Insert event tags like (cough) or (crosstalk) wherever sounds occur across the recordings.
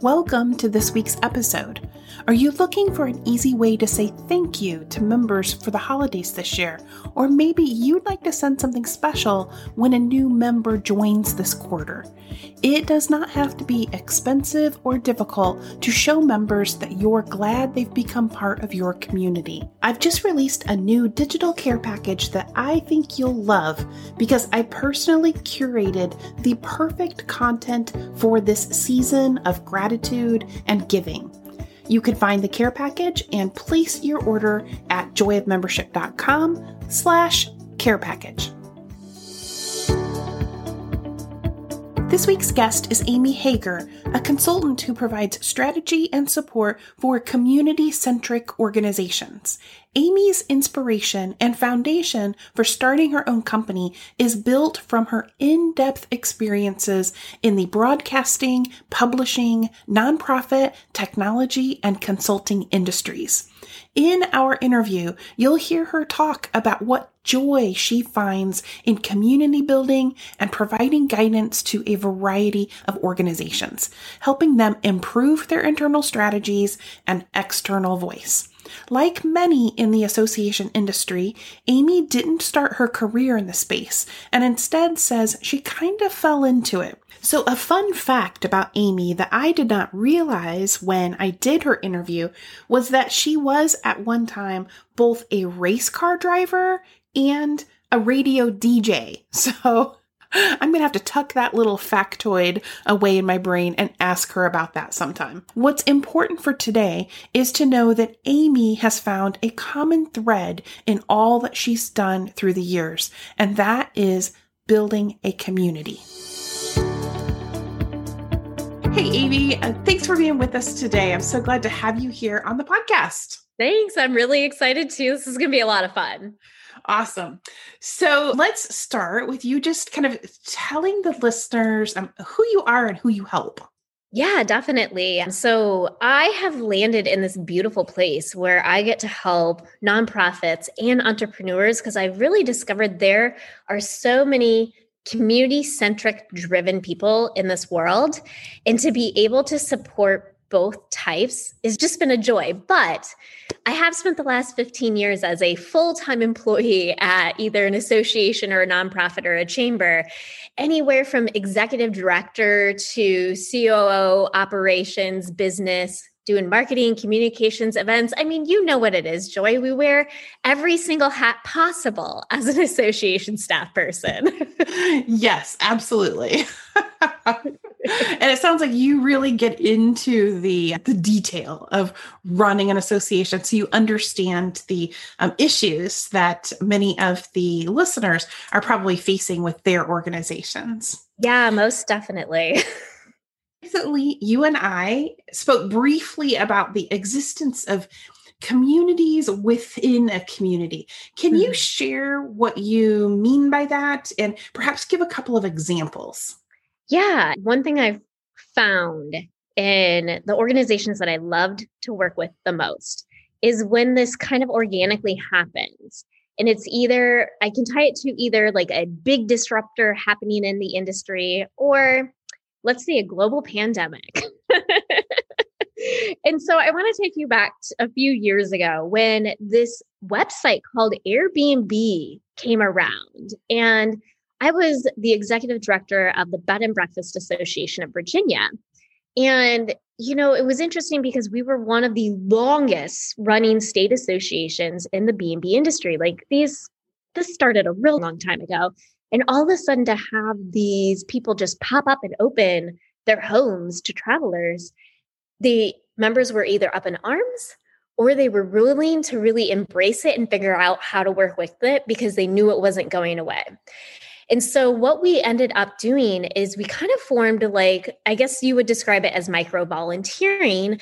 Welcome to this week's episode. Are you looking for an easy way to say thank you to members for the holidays this year? Or maybe you'd like to send something special when a new member joins this quarter. It does not have to be expensive or difficult to show members that you're glad they've become part of your community. I've just released a new digital care package that I think you'll love because I personally curated the perfect content for this season of gratitude and giving. You can find the care package and place your order at joyofmembership.com slash care package. This week's guest is Amy Hager, a consultant who provides strategy and support for community centric organizations. Amy's inspiration and foundation for starting her own company is built from her in depth experiences in the broadcasting, publishing, nonprofit, technology, and consulting industries. In our interview, you'll hear her talk about what joy she finds in community building and providing guidance to a variety of organizations, helping them improve their internal strategies and external voice. Like many in the association industry, Amy didn't start her career in the space and instead says she kind of fell into it. So, a fun fact about Amy that I did not realize when I did her interview was that she was at one time both a race car driver and a radio DJ. (laughs) So, I'm going to have to tuck that little factoid away in my brain and ask her about that sometime. What's important for today is to know that Amy has found a common thread in all that she's done through the years, and that is building a community. Hey, Amy, thanks for being with us today. I'm so glad to have you here on the podcast. Thanks. I'm really excited too. This is going to be a lot of fun. Awesome. So let's start with you just kind of telling the listeners um, who you are and who you help. Yeah, definitely. So I have landed in this beautiful place where I get to help nonprofits and entrepreneurs because I've really discovered there are so many community centric driven people in this world. And to be able to support both types has just been a joy. But I have spent the last 15 years as a full time employee at either an association or a nonprofit or a chamber, anywhere from executive director to COO, operations, business, doing marketing, communications, events. I mean, you know what it is, Joy. We wear every single hat possible as an (laughs) association staff person. yes, absolutely. (laughs) (laughs) and it sounds like you really get into the the detail of running an association so you understand the um, issues that many of the listeners are probably facing with their organizations yeah most definitely (laughs) recently you and I spoke briefly about the existence of communities within a community. Can mm-hmm. you share what you mean by that and perhaps give a couple of examples? Yeah, one thing I've found in the organizations that I loved to work with the most is when this kind of organically happens. And it's either, I can tie it to either like a big disruptor happening in the industry or let's say a global pandemic. (laughs) and so I want to take you back a few years ago when this website called Airbnb came around. And I was the executive director of the Bed and Breakfast Association of Virginia. And you know, it was interesting because we were one of the longest running state associations in the B&B industry. Like these this started a real long time ago. And all of a sudden to have these people just pop up and open their homes to travelers, the members were either up in arms or they were willing to really embrace it and figure out how to work with it because they knew it wasn't going away. And so, what we ended up doing is we kind of formed like, I guess you would describe it as micro volunteering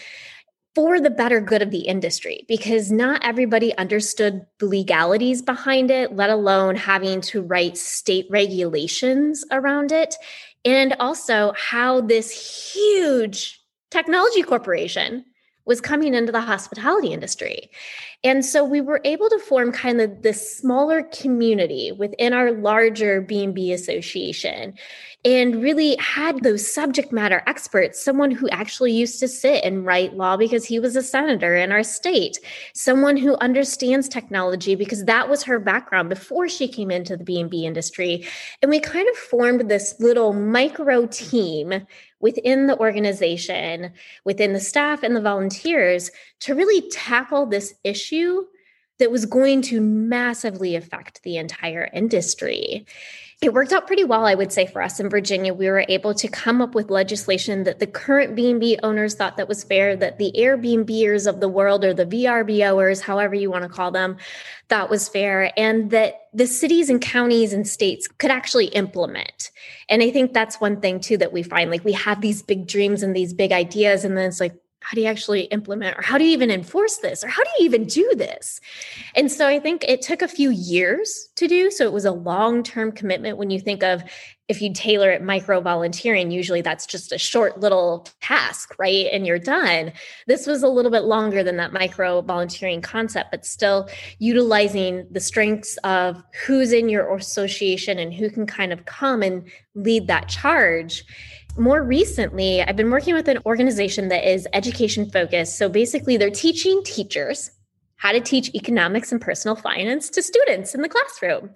for the better good of the industry because not everybody understood the legalities behind it, let alone having to write state regulations around it. And also how this huge technology corporation was coming into the hospitality industry. And so we were able to form kind of this smaller community within our larger B&B association and really had those subject matter experts, someone who actually used to sit and write law because he was a senator in our state, someone who understands technology because that was her background before she came into the B&B industry. And we kind of formed this little micro team within the organization, within the staff and the volunteers to really tackle this issue that was going to massively affect the entire industry. It worked out pretty well i would say for us in virginia. We were able to come up with legislation that the current b&b owners thought that was fair that the airbnbers of the world or the vrboers however you want to call them thought was fair and that the cities and counties and states could actually implement. And i think that's one thing too that we find like we have these big dreams and these big ideas and then it's like how do you actually implement or how do you even enforce this or how do you even do this? And so i think it took a few years to do so it was a long-term commitment. When you think of if you tailor it micro volunteering usually that's just a short little task right? And you're done. This was a little bit longer than that micro volunteering concept but still utilizing the strengths of who's in your association and who can kind of come and lead that charge more recently, I've been working with an organization that is education focused. So basically, they're teaching teachers how to teach economics and personal finance to students in the classroom.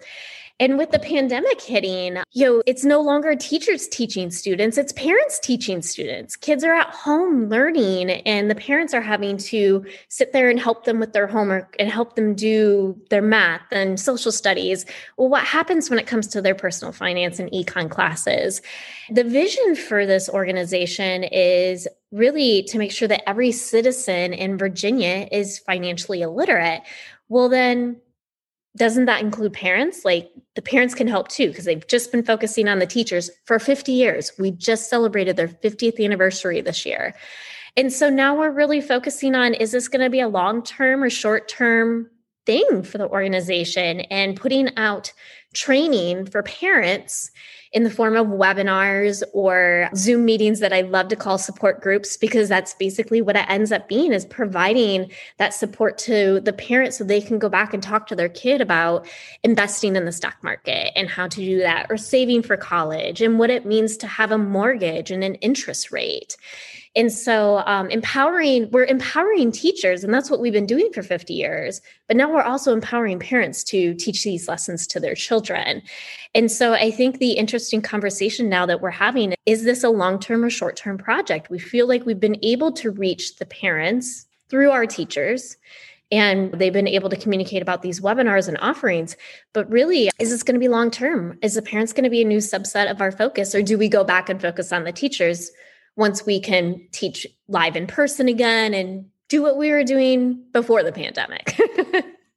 And with the pandemic hitting, you know, it's no longer teachers teaching students, it's parents teaching students. Kids are at home learning, and the parents are having to sit there and help them with their homework and help them do their math and social studies. Well, what happens when it comes to their personal finance and econ classes? The vision for this organization is really to make sure that every citizen in Virginia is financially illiterate. Well, then doesn't that include parents? Like the parents can help too, because they've just been focusing on the teachers for 50 years. We just celebrated their 50th anniversary this year. And so now we're really focusing on is this going to be a long term or short term thing for the organization and putting out training for parents in the form of webinars or Zoom meetings that I love to call support groups because that's basically what it ends up being is providing that support to the parents so they can go back and talk to their kid about investing in the stock market and how to do that or saving for college and what it means to have a mortgage and an interest rate and so, um, empowering, we're empowering teachers, and that's what we've been doing for 50 years. But now we're also empowering parents to teach these lessons to their children. And so, I think the interesting conversation now that we're having is this a long term or short term project? We feel like we've been able to reach the parents through our teachers and they've been able to communicate about these webinars and offerings but really is this going to be long term is the parents going to be a new subset of our focus or do we go back and focus on the teachers once we can teach live in person again and do what we were doing before the pandemic.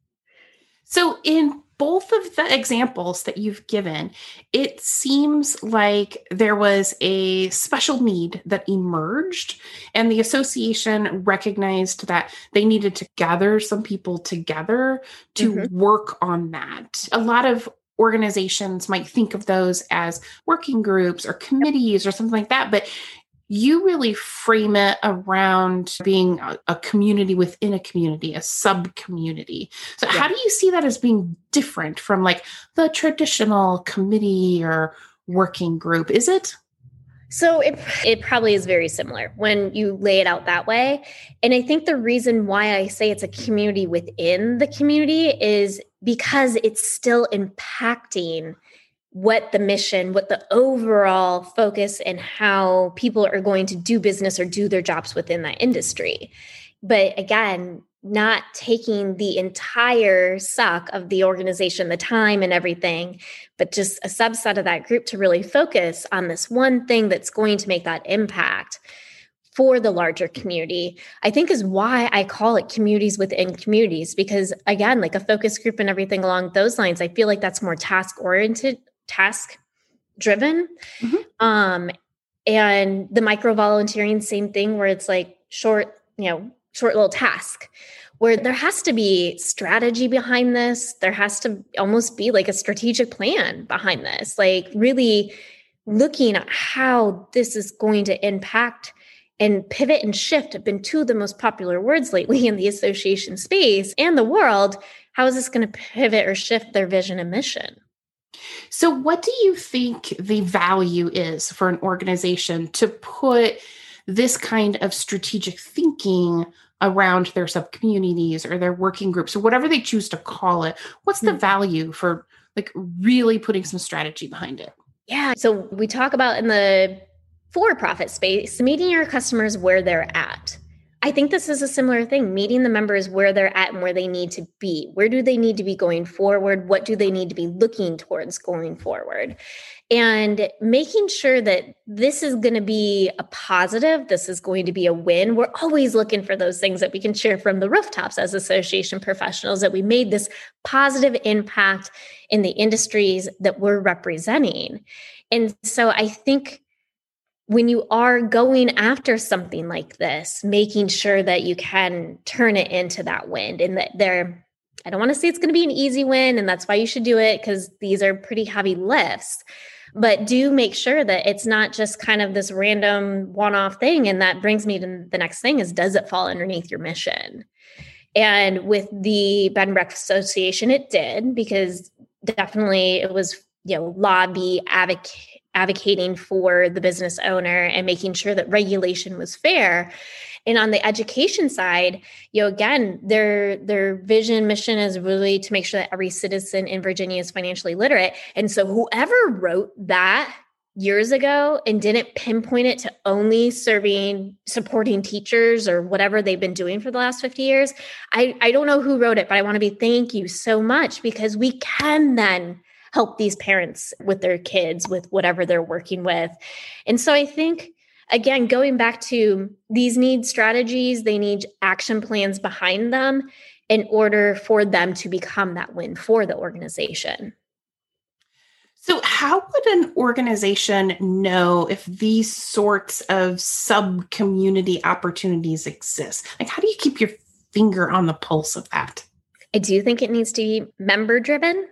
(laughs) so, in both of the examples that you've given, it seems like there was a special need that emerged, and the association recognized that they needed to gather some people together to mm-hmm. work on that. A lot of organizations might think of those as working groups or committees or something like that, but you really frame it around being a, a community within a community, a sub community. So, yeah. how do you see that as being different from like the traditional committee or working group? Is it? So it it probably is very similar when you lay it out that way. And I think the reason why I say it's a community within the community is because it's still impacting what the mission, what the overall focus and how people are going to do business or do their jobs within that industry. But again, not taking the entire suck of the organization, the time and everything, but just a subset of that group to really focus on this one thing that's going to make that impact for the larger community, I think is why I call it communities within communities. Because again, like a focus group and everything along those lines, I feel like that's more task oriented, task driven. Mm-hmm. Um, and the micro volunteering, same thing, where it's like short, you know, short little task where there has to be strategy behind this. There has to almost be like a strategic plan behind this, like really looking at how this is going to impact and pivot and shift have been two of the most popular words lately in the association space and the world. How is this going to pivot or shift their vision and mission? So, what do you think the value is for an organization to put this kind of strategic thinking around their sub communities or their working groups or whatever they choose to call it? What's the mm-hmm. value for like really putting some strategy behind it? Yeah. So, we talk about in the for profit space, meeting your customers where they're at. I think this is a similar thing, meeting the members where they're at and where they need to be. Where do they need to be going forward? What do they need to be looking towards going forward? And making sure that this is going to be a positive, this is going to be a win. We're always looking for those things that we can share from the rooftops as association professionals that we made this positive impact in the industries that we're representing. And so I think when you are going after something like this, making sure that you can turn it into that wind and that there, I don't want to say it's going to be an easy win, and that's why you should do it because these are pretty heavy lifts. But do make sure that it's not just kind of this random one off thing. And that brings me to the next thing is does it fall underneath your mission? And with the Bed and Breakfast Association, it did because definitely it was, you know, lobby advocate advocating for the business owner and making sure that regulation was fair. And on the education side you know again their their vision mission is really to make sure that every citizen in virginia is financially literate. And so whoever wrote that years ago and didn't pinpoint it to only serving supporting teachers or whatever they've been doing for the last 50 years i i don't know who wrote it but i want to be thank you so much because we can then help these parents with their kids with whatever they're working with. And so I think again going back to these need strategies, they need action plans behind them in order for them to become that win for the organization. So, how would an organization know if these sorts of sub community opportunities exist? Like, how do you keep your finger on the pulse of that? I do think it needs to be member driven.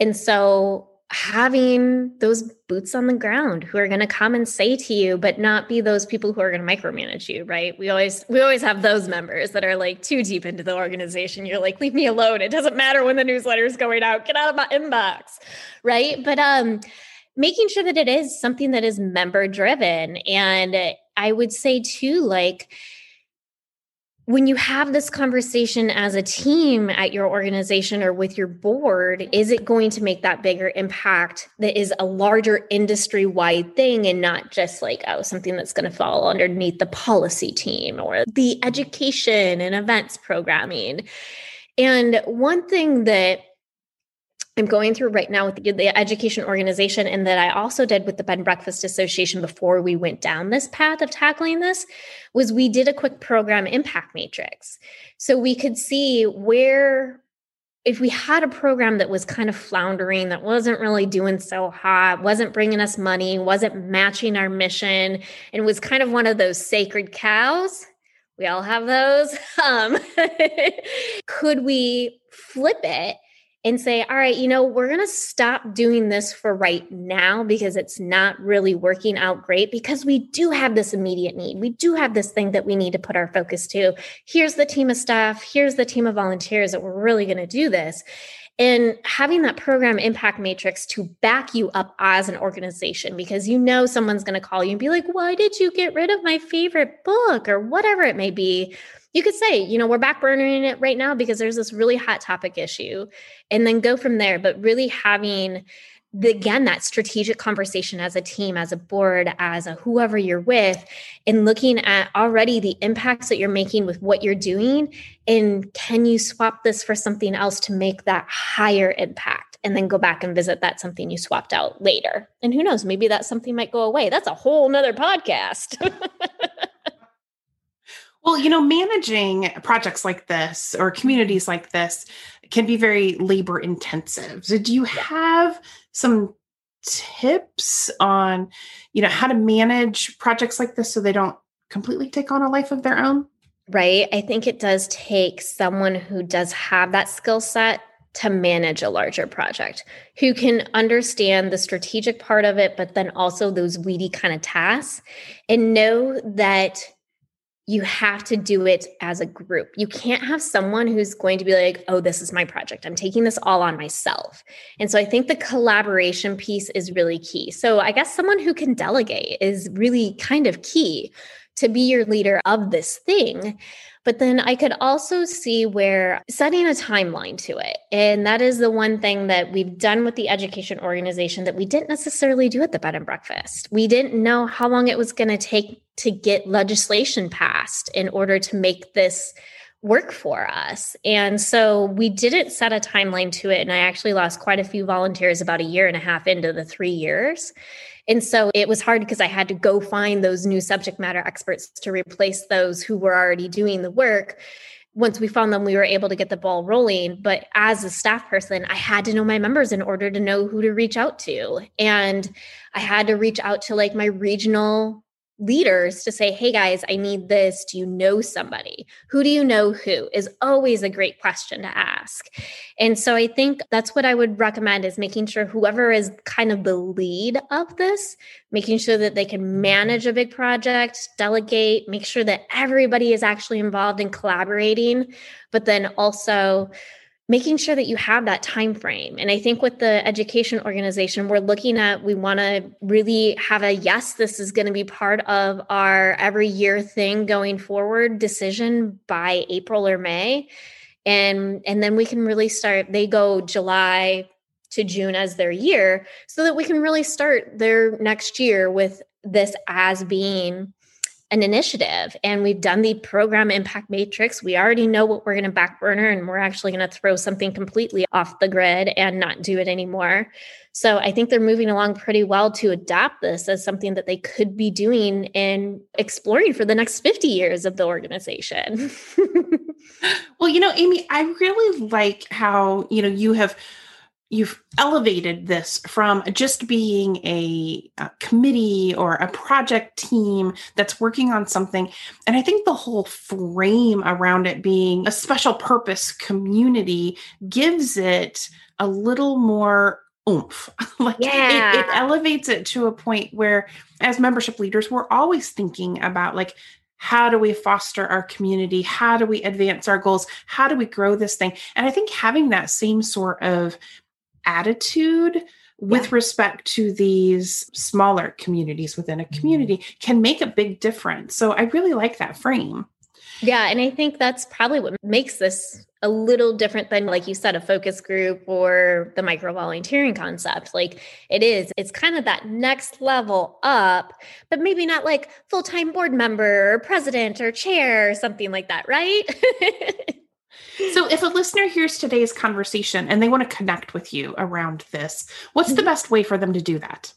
And so having those boots on the ground who are going to come and say to you but not be those people who are going to micromanage you right? We always we always have those members that are like too deep into the organization. You're like leave me alone. It doesn't matter when the newsletter is going out. Get out of my inbox right? But um making sure that it is something that is member driven and i would say too like when you have this conversation as a team at your organization or with your board, is it going to make that bigger impact that is a larger industry wide thing and not just like, oh, something that's going to fall underneath the policy team or the education and events programming? And one thing that I'm going through right now with the, education organization, and that I also did with the Bed and Breakfast Association before we went down this path of tackling this, was we did a quick program impact matrix. So we could see where, if we had a program that was kind of floundering, that wasn't really doing so hot, wasn't bringing us money, wasn't matching our mission, and was kind of one of those sacred cows. We all have those. (laughs) Um, (laughs) could we flip it? And say, all right, you know, we're going to stop doing this for right now because it's not really working out great because we do have this immediate need. We do have this thing that we need to put our focus to. Here's the team of staff, here's the team of volunteers that we're really going to do this. And having that program impact matrix to back you up as an organization because you know someone's going to call you and be like, why did you get rid of my favorite book or whatever it may be? You could say, you know, we're backburnering it right now because there's this really hot topic issue, and then go from there. But really having the, again that strategic conversation as a team as a board as a whoever you're with and looking at already the impacts that you're making with what you're doing and can you swap this for something else to make that higher impact and then go back and visit that something you swapped out later? And who knows maybe that something might go away. That's a whole nother podcast (laughs) Well, you know, managing projects like this or communities like this can be very labor intensive. So, do you have some tips on, you know, how to manage projects like this so they don't completely take on a life of their own? Right. I think it does take someone who does have that skill set to manage a larger project, who can understand the strategic part of it, but then also those weedy kind of tasks and know that you have to do it as a group. You can't have someone who's going to be like, oh, this is my project. I'm taking this all on myself. And so I think the collaboration piece is really key. So I guess someone who can delegate is really kind of key to be your leader of this thing. But then I could also see where setting a timeline to it. And that is the one thing that we've done with the education organization that we didn't necessarily do at the bed and breakfast. We didn't know how long it was going to take to get legislation passed in order to make this work for us. And so we didn't set a timeline to it. And I actually lost quite a few volunteers about a year and a half into the three years. And so it was hard because I had to go find those new subject matter experts to replace those who were already doing the work. Once we found them, we were able to get the ball rolling. But as a staff person, I had to know my members in order to know who to reach out to. And I had to reach out to like my regional leaders to say, hey guys, I need this. Do you know somebody? Who do you know who is always a great question to ask. And so I think that's what I would recommend is making sure whoever is kind of the lead of this, making sure that they can manage a big project, delegate, make sure that everybody is actually involved in collaborating, but then also making sure that you have that time frame. And i think with the education organization we're looking at we want to really have a yes this is going to be part of our every year thing going forward decision by april or may. And and then we can really start they go july to june as their year so that we can really start their next year with this as being an initiative and we've done the program impact matrix. We already know what we're going to back burner and we're actually going to throw something completely off the grid and not do it anymore. So I think they're moving along pretty well to adopt this as something that they could be doing and exploring for the next 50 years of the organization. (laughs) well, you know, Amy, I really like how, you know, you have you've elevated this from just being a, a, committee or a project team that's working on something. And i think the whole frame around it being a special purpose community gives it a little more oomph. (laughs) Like yeah. it, it elevates it to a point where as membership leaders we're always thinking about like how do we foster our community? How do we advance our goals? How do we grow this thing? And i think having that same sort of attitude with yeah. respect to these smaller communities within a mm-hmm. community can make a big difference. So I really like that frame. Yeah. And I think that's probably what makes this a little different than, like you said, a focus group or the micro volunteering concept. Like it is, it's kind of that next level up, but maybe not like full time board member or president or chair or something like that, right? (laughs) So, if a listener hears today's conversation and they want to connect with you around this, what's the mm-hmm. best way for them to do that?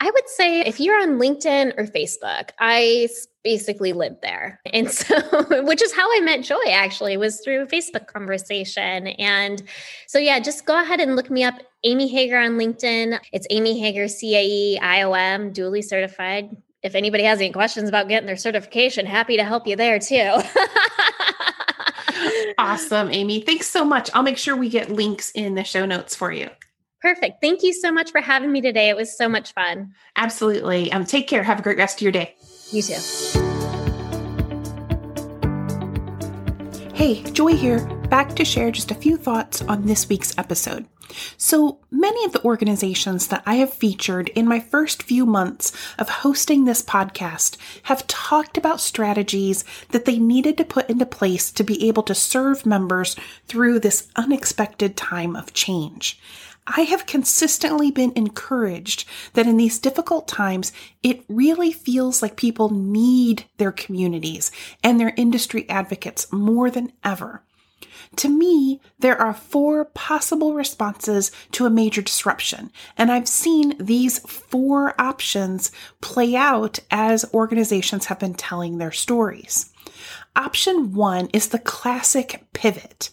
I would say if you're on LinkedIn or Facebook, I basically live there. And so, (laughs) which is how I met Joy actually, was through a Facebook conversation. And so, yeah, just go ahead and look me up, Amy Hager on LinkedIn. It's Amy Hager, CAE IOM, duly certified. If anybody has any questions about getting their certification, happy to help you there too. (laughs) awesome, Amy. Thanks so much. I'll make sure we get links in the show notes for you. Perfect. Thank you so much for having me today. It was so much fun. Absolutely. Um, take care. Have a great rest of your day. You too. Hey, Joy here, back to share just a few thoughts on this week's episode. So many of the organizations that I have featured in my first few months of hosting this podcast have talked about strategies that they needed to put into place to be able to serve members through this unexpected time of change. I have consistently been encouraged that in these difficult times, it really feels like people need their communities and their industry advocates more than ever. To me, there are four possible responses to a major disruption, and I've seen these four options play out as organizations have been telling their stories. Option one is the classic pivot.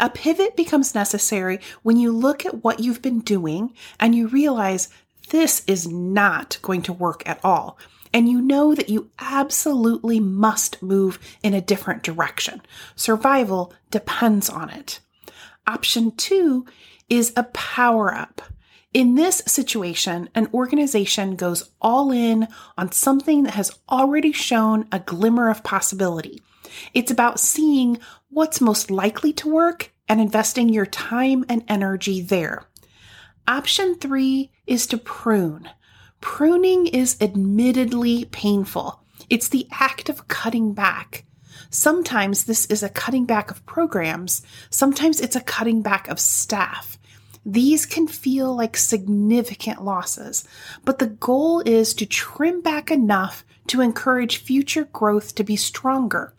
A pivot becomes necessary when you look at what you've been doing and you realize this is not going to work at all. And you know that you absolutely must move in a different direction. Survival depends on it. Option two is a power up. In this situation, an organization goes all in on something that has already shown a glimmer of possibility. It's about seeing what's most likely to work and investing your time and energy there. Option three is to prune. Pruning is admittedly painful. It's the act of cutting back. Sometimes this is a cutting back of programs, sometimes it's a cutting back of staff. These can feel like significant losses, but the goal is to trim back enough to encourage future growth to be stronger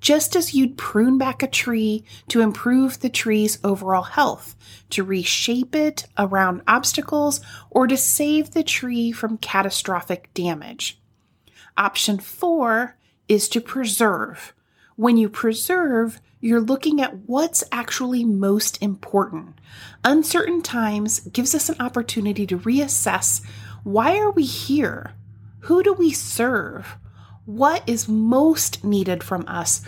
just as you'd prune back a tree to improve the tree's overall health, to reshape it around obstacles, or to save the tree from catastrophic damage. Option four is to preserve. When you preserve, you're looking at what's actually most important. Uncertain times gives us an opportunity to reassess why are we here? Who do we serve? What is most needed from us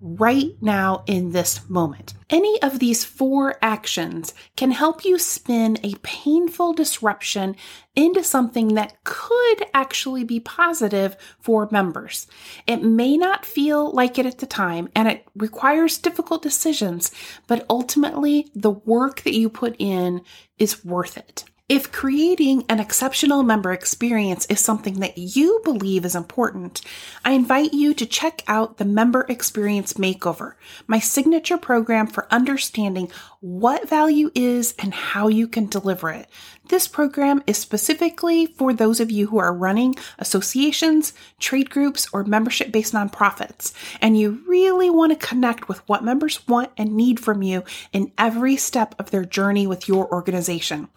right now in this moment. Any of these four actions can help you spin a painful disruption into something that could actually be positive for members. It may not feel like it at the time and it requires difficult decisions, but ultimately the work that you put in is worth it. If creating an exceptional member experience is something that you believe is important, I invite you to check out the Member Experience Makeover, my signature program for understanding what value is and how you can deliver it. This program is specifically for those of you who are running associations, trade groups, or membership based nonprofits, and you really want to connect with what members want and need from you in every step of their journey with your organization.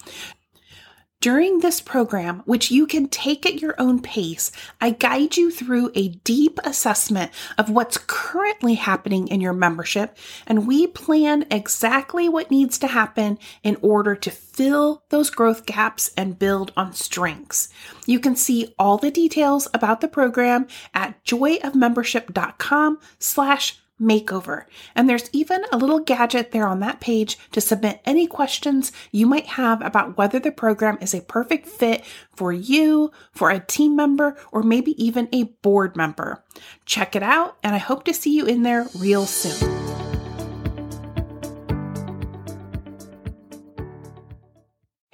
During this program, which you can take at your own pace, I guide you through a deep assessment of what's currently happening in your membership, and we plan exactly what needs to happen in order to fill those growth gaps and build on strengths. You can see all the details about the program at joyofmembership.com slash makeover. And there's even a little gadget there on that page to submit any questions you might have about whether the program is a perfect fit for you, for a team member, or maybe even a board member. Check it out, and I hope to see you in there real soon.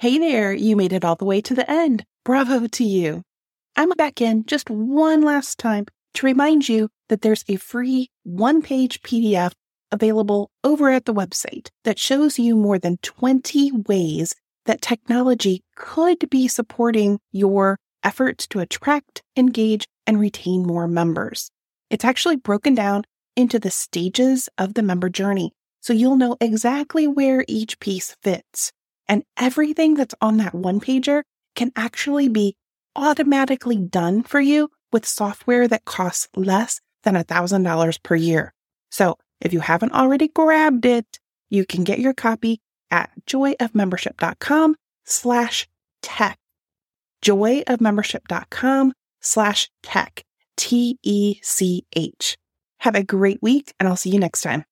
Hey there, you made it all the way to the end. Bravo to you. I'm back in just one last time to remind you that there's a free one page PDF available over at the website that shows you more than 20 ways that technology could be supporting your efforts to attract, engage, and retain more members. It's actually broken down into the stages of the member journey, so you'll know exactly where each piece fits. And everything that's on that one pager can actually be automatically done for you with software that costs less than $1,000 per year. So if you haven't already grabbed it, you can get your copy at joyofmembership.com slash tech. joyofmembership.com slash tech. T E C H. Have a great week, and I'll see you next time.